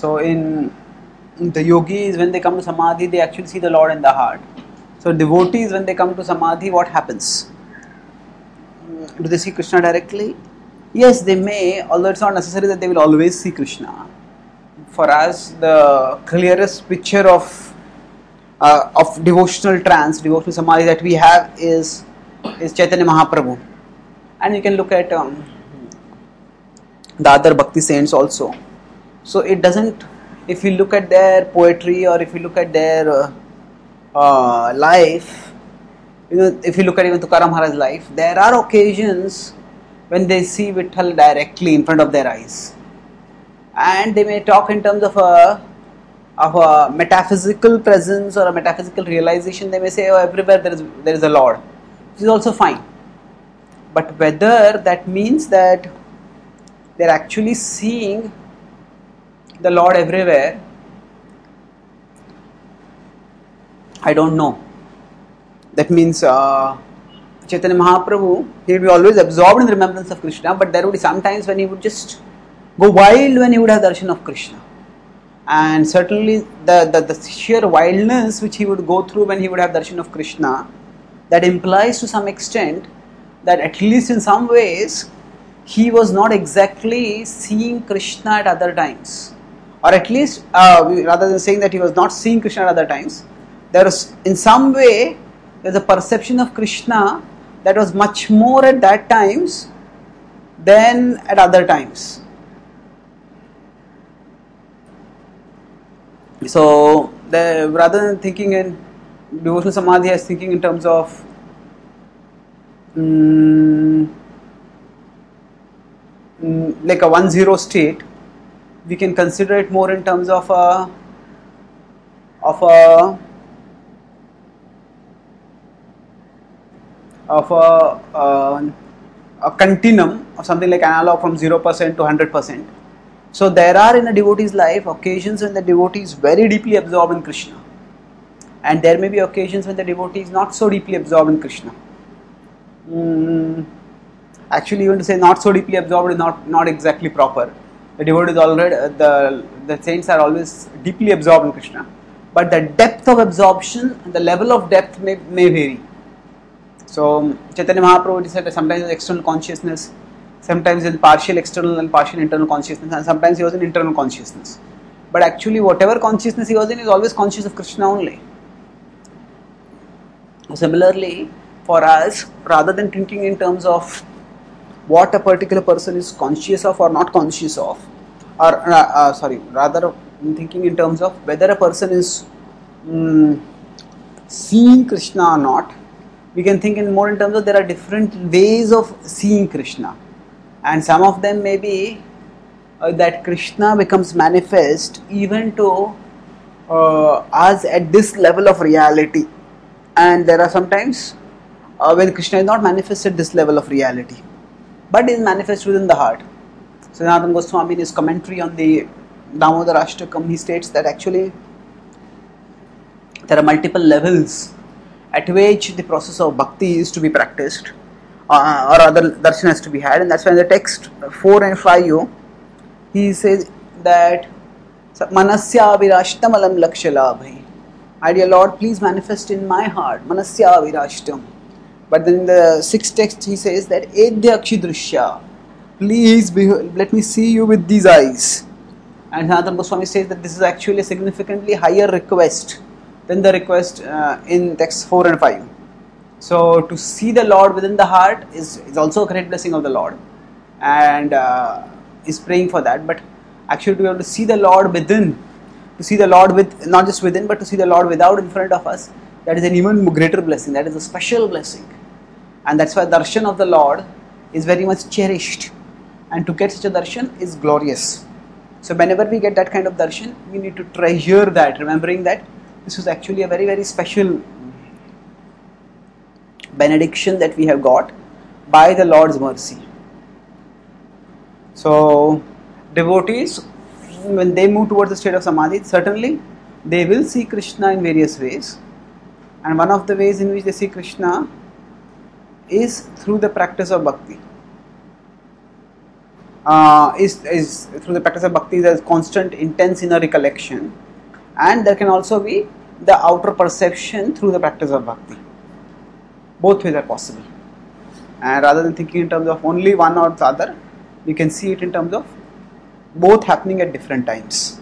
So in the yogis, when they come to samadhi, they actually see the Lord in the heart. So devotees, when they come to samadhi, what happens? Do they see Krishna directly? Yes, they may, although it's not necessary that they will always see Krishna. For us, the clearest picture of uh, of devotional trance, devotional samadhi that we have is is Chaitanya Mahaprabhu, and you can look at um, the other bhakti saints also. So it doesn't. If you look at their poetry or if you look at their uh, uh, life, you know, if you look at even Tukaram Maharaj's life, there are occasions when they see Vitthal directly in front of their eyes, and they may talk in terms of a of a metaphysical presence or a metaphysical realization. They may say, "Oh, everywhere there is there is a Lord," which is also fine. But whether that means that they're actually seeing the Lord everywhere, I don't know. That means uh, Chaitanya Mahaprabhu, he would be always absorbed in the remembrance of Krishna, but there would be some times when he would just go wild when he would have darshan of Krishna. And certainly the, the, the sheer wildness which he would go through when he would have darshan of Krishna, that implies to some extent that at least in some ways he was not exactly seeing Krishna at other times. Or at least, uh, rather than saying that he was not seeing Krishna at other times, there was in some way there's a perception of Krishna that was much more at that times than at other times. So, the, rather than thinking in devotional samadhi as thinking in terms of mm, like a one zero state, we can consider it more in terms of a of a of a, uh, a continuum or something like analog from 0% to 100%. So there are in a devotee's life occasions when the devotee is very deeply absorbed in Krishna. And there may be occasions when the devotee is not so deeply absorbed in Krishna. Mm, actually, even to say not so deeply absorbed is not, not exactly proper. The devotee is already, uh, the, the saints are always deeply absorbed in Krishna. But the depth of absorption, and the level of depth may, may vary. So Chaitanya Mahaprabhu said that sometimes it's external consciousness, sometimes it's partial external and partial internal consciousness, and sometimes he was in internal consciousness. But actually, whatever consciousness he was in, is always conscious of Krishna only. Similarly, for us, rather than thinking in terms of what a particular person is conscious of or not conscious of, or uh, uh, sorry, rather thinking in terms of whether a person is mm, seeing Krishna or not, we can think in more in terms of there are different ways of seeing Krishna, and some of them may be uh, that Krishna becomes manifest even to uh, us at this level of reality, and there are sometimes uh, when Krishna is not manifest at this level of reality, but is manifest within the heart. So Sanatana Goswami in his commentary on the Damodar Ashtakam, he states that actually there are multiple levels at which the process of bhakti is to be practiced uh, or other darshan has to be had. And that's why in the text 4 and 5 he says that manasya virashtamalam lakshalabhai my dear lord please manifest in my heart manasya virashtam but then in the sixth text he says that edhyakshi drishya please be, let me see you with these eyes and Sanatana Goswami says that this is actually a significantly higher request than the request uh, in texts 4 and 5. So, to see the Lord within the heart is, is also a great blessing of the Lord and uh, is praying for that. But actually, to be able to see the Lord within, to see the Lord with not just within, but to see the Lord without in front of us, that is an even greater blessing. That is a special blessing. And that's why darshan of the Lord is very much cherished. And to get such a darshan is glorious. So, whenever we get that kind of darshan, we need to treasure that, remembering that this is actually a very, very special benediction that we have got by the Lord's mercy. So, devotees, when they move towards the state of samadhi, certainly they will see Krishna in various ways. And one of the ways in which they see Krishna is through the practice of bhakti. uh, is, is through the practice of bhakti is a constant intense inner recollection. And there can also be the outer perception through the practice of bhakti. Both ways are possible. And rather than thinking in terms of only one or the other we can see it in terms of both happening at different times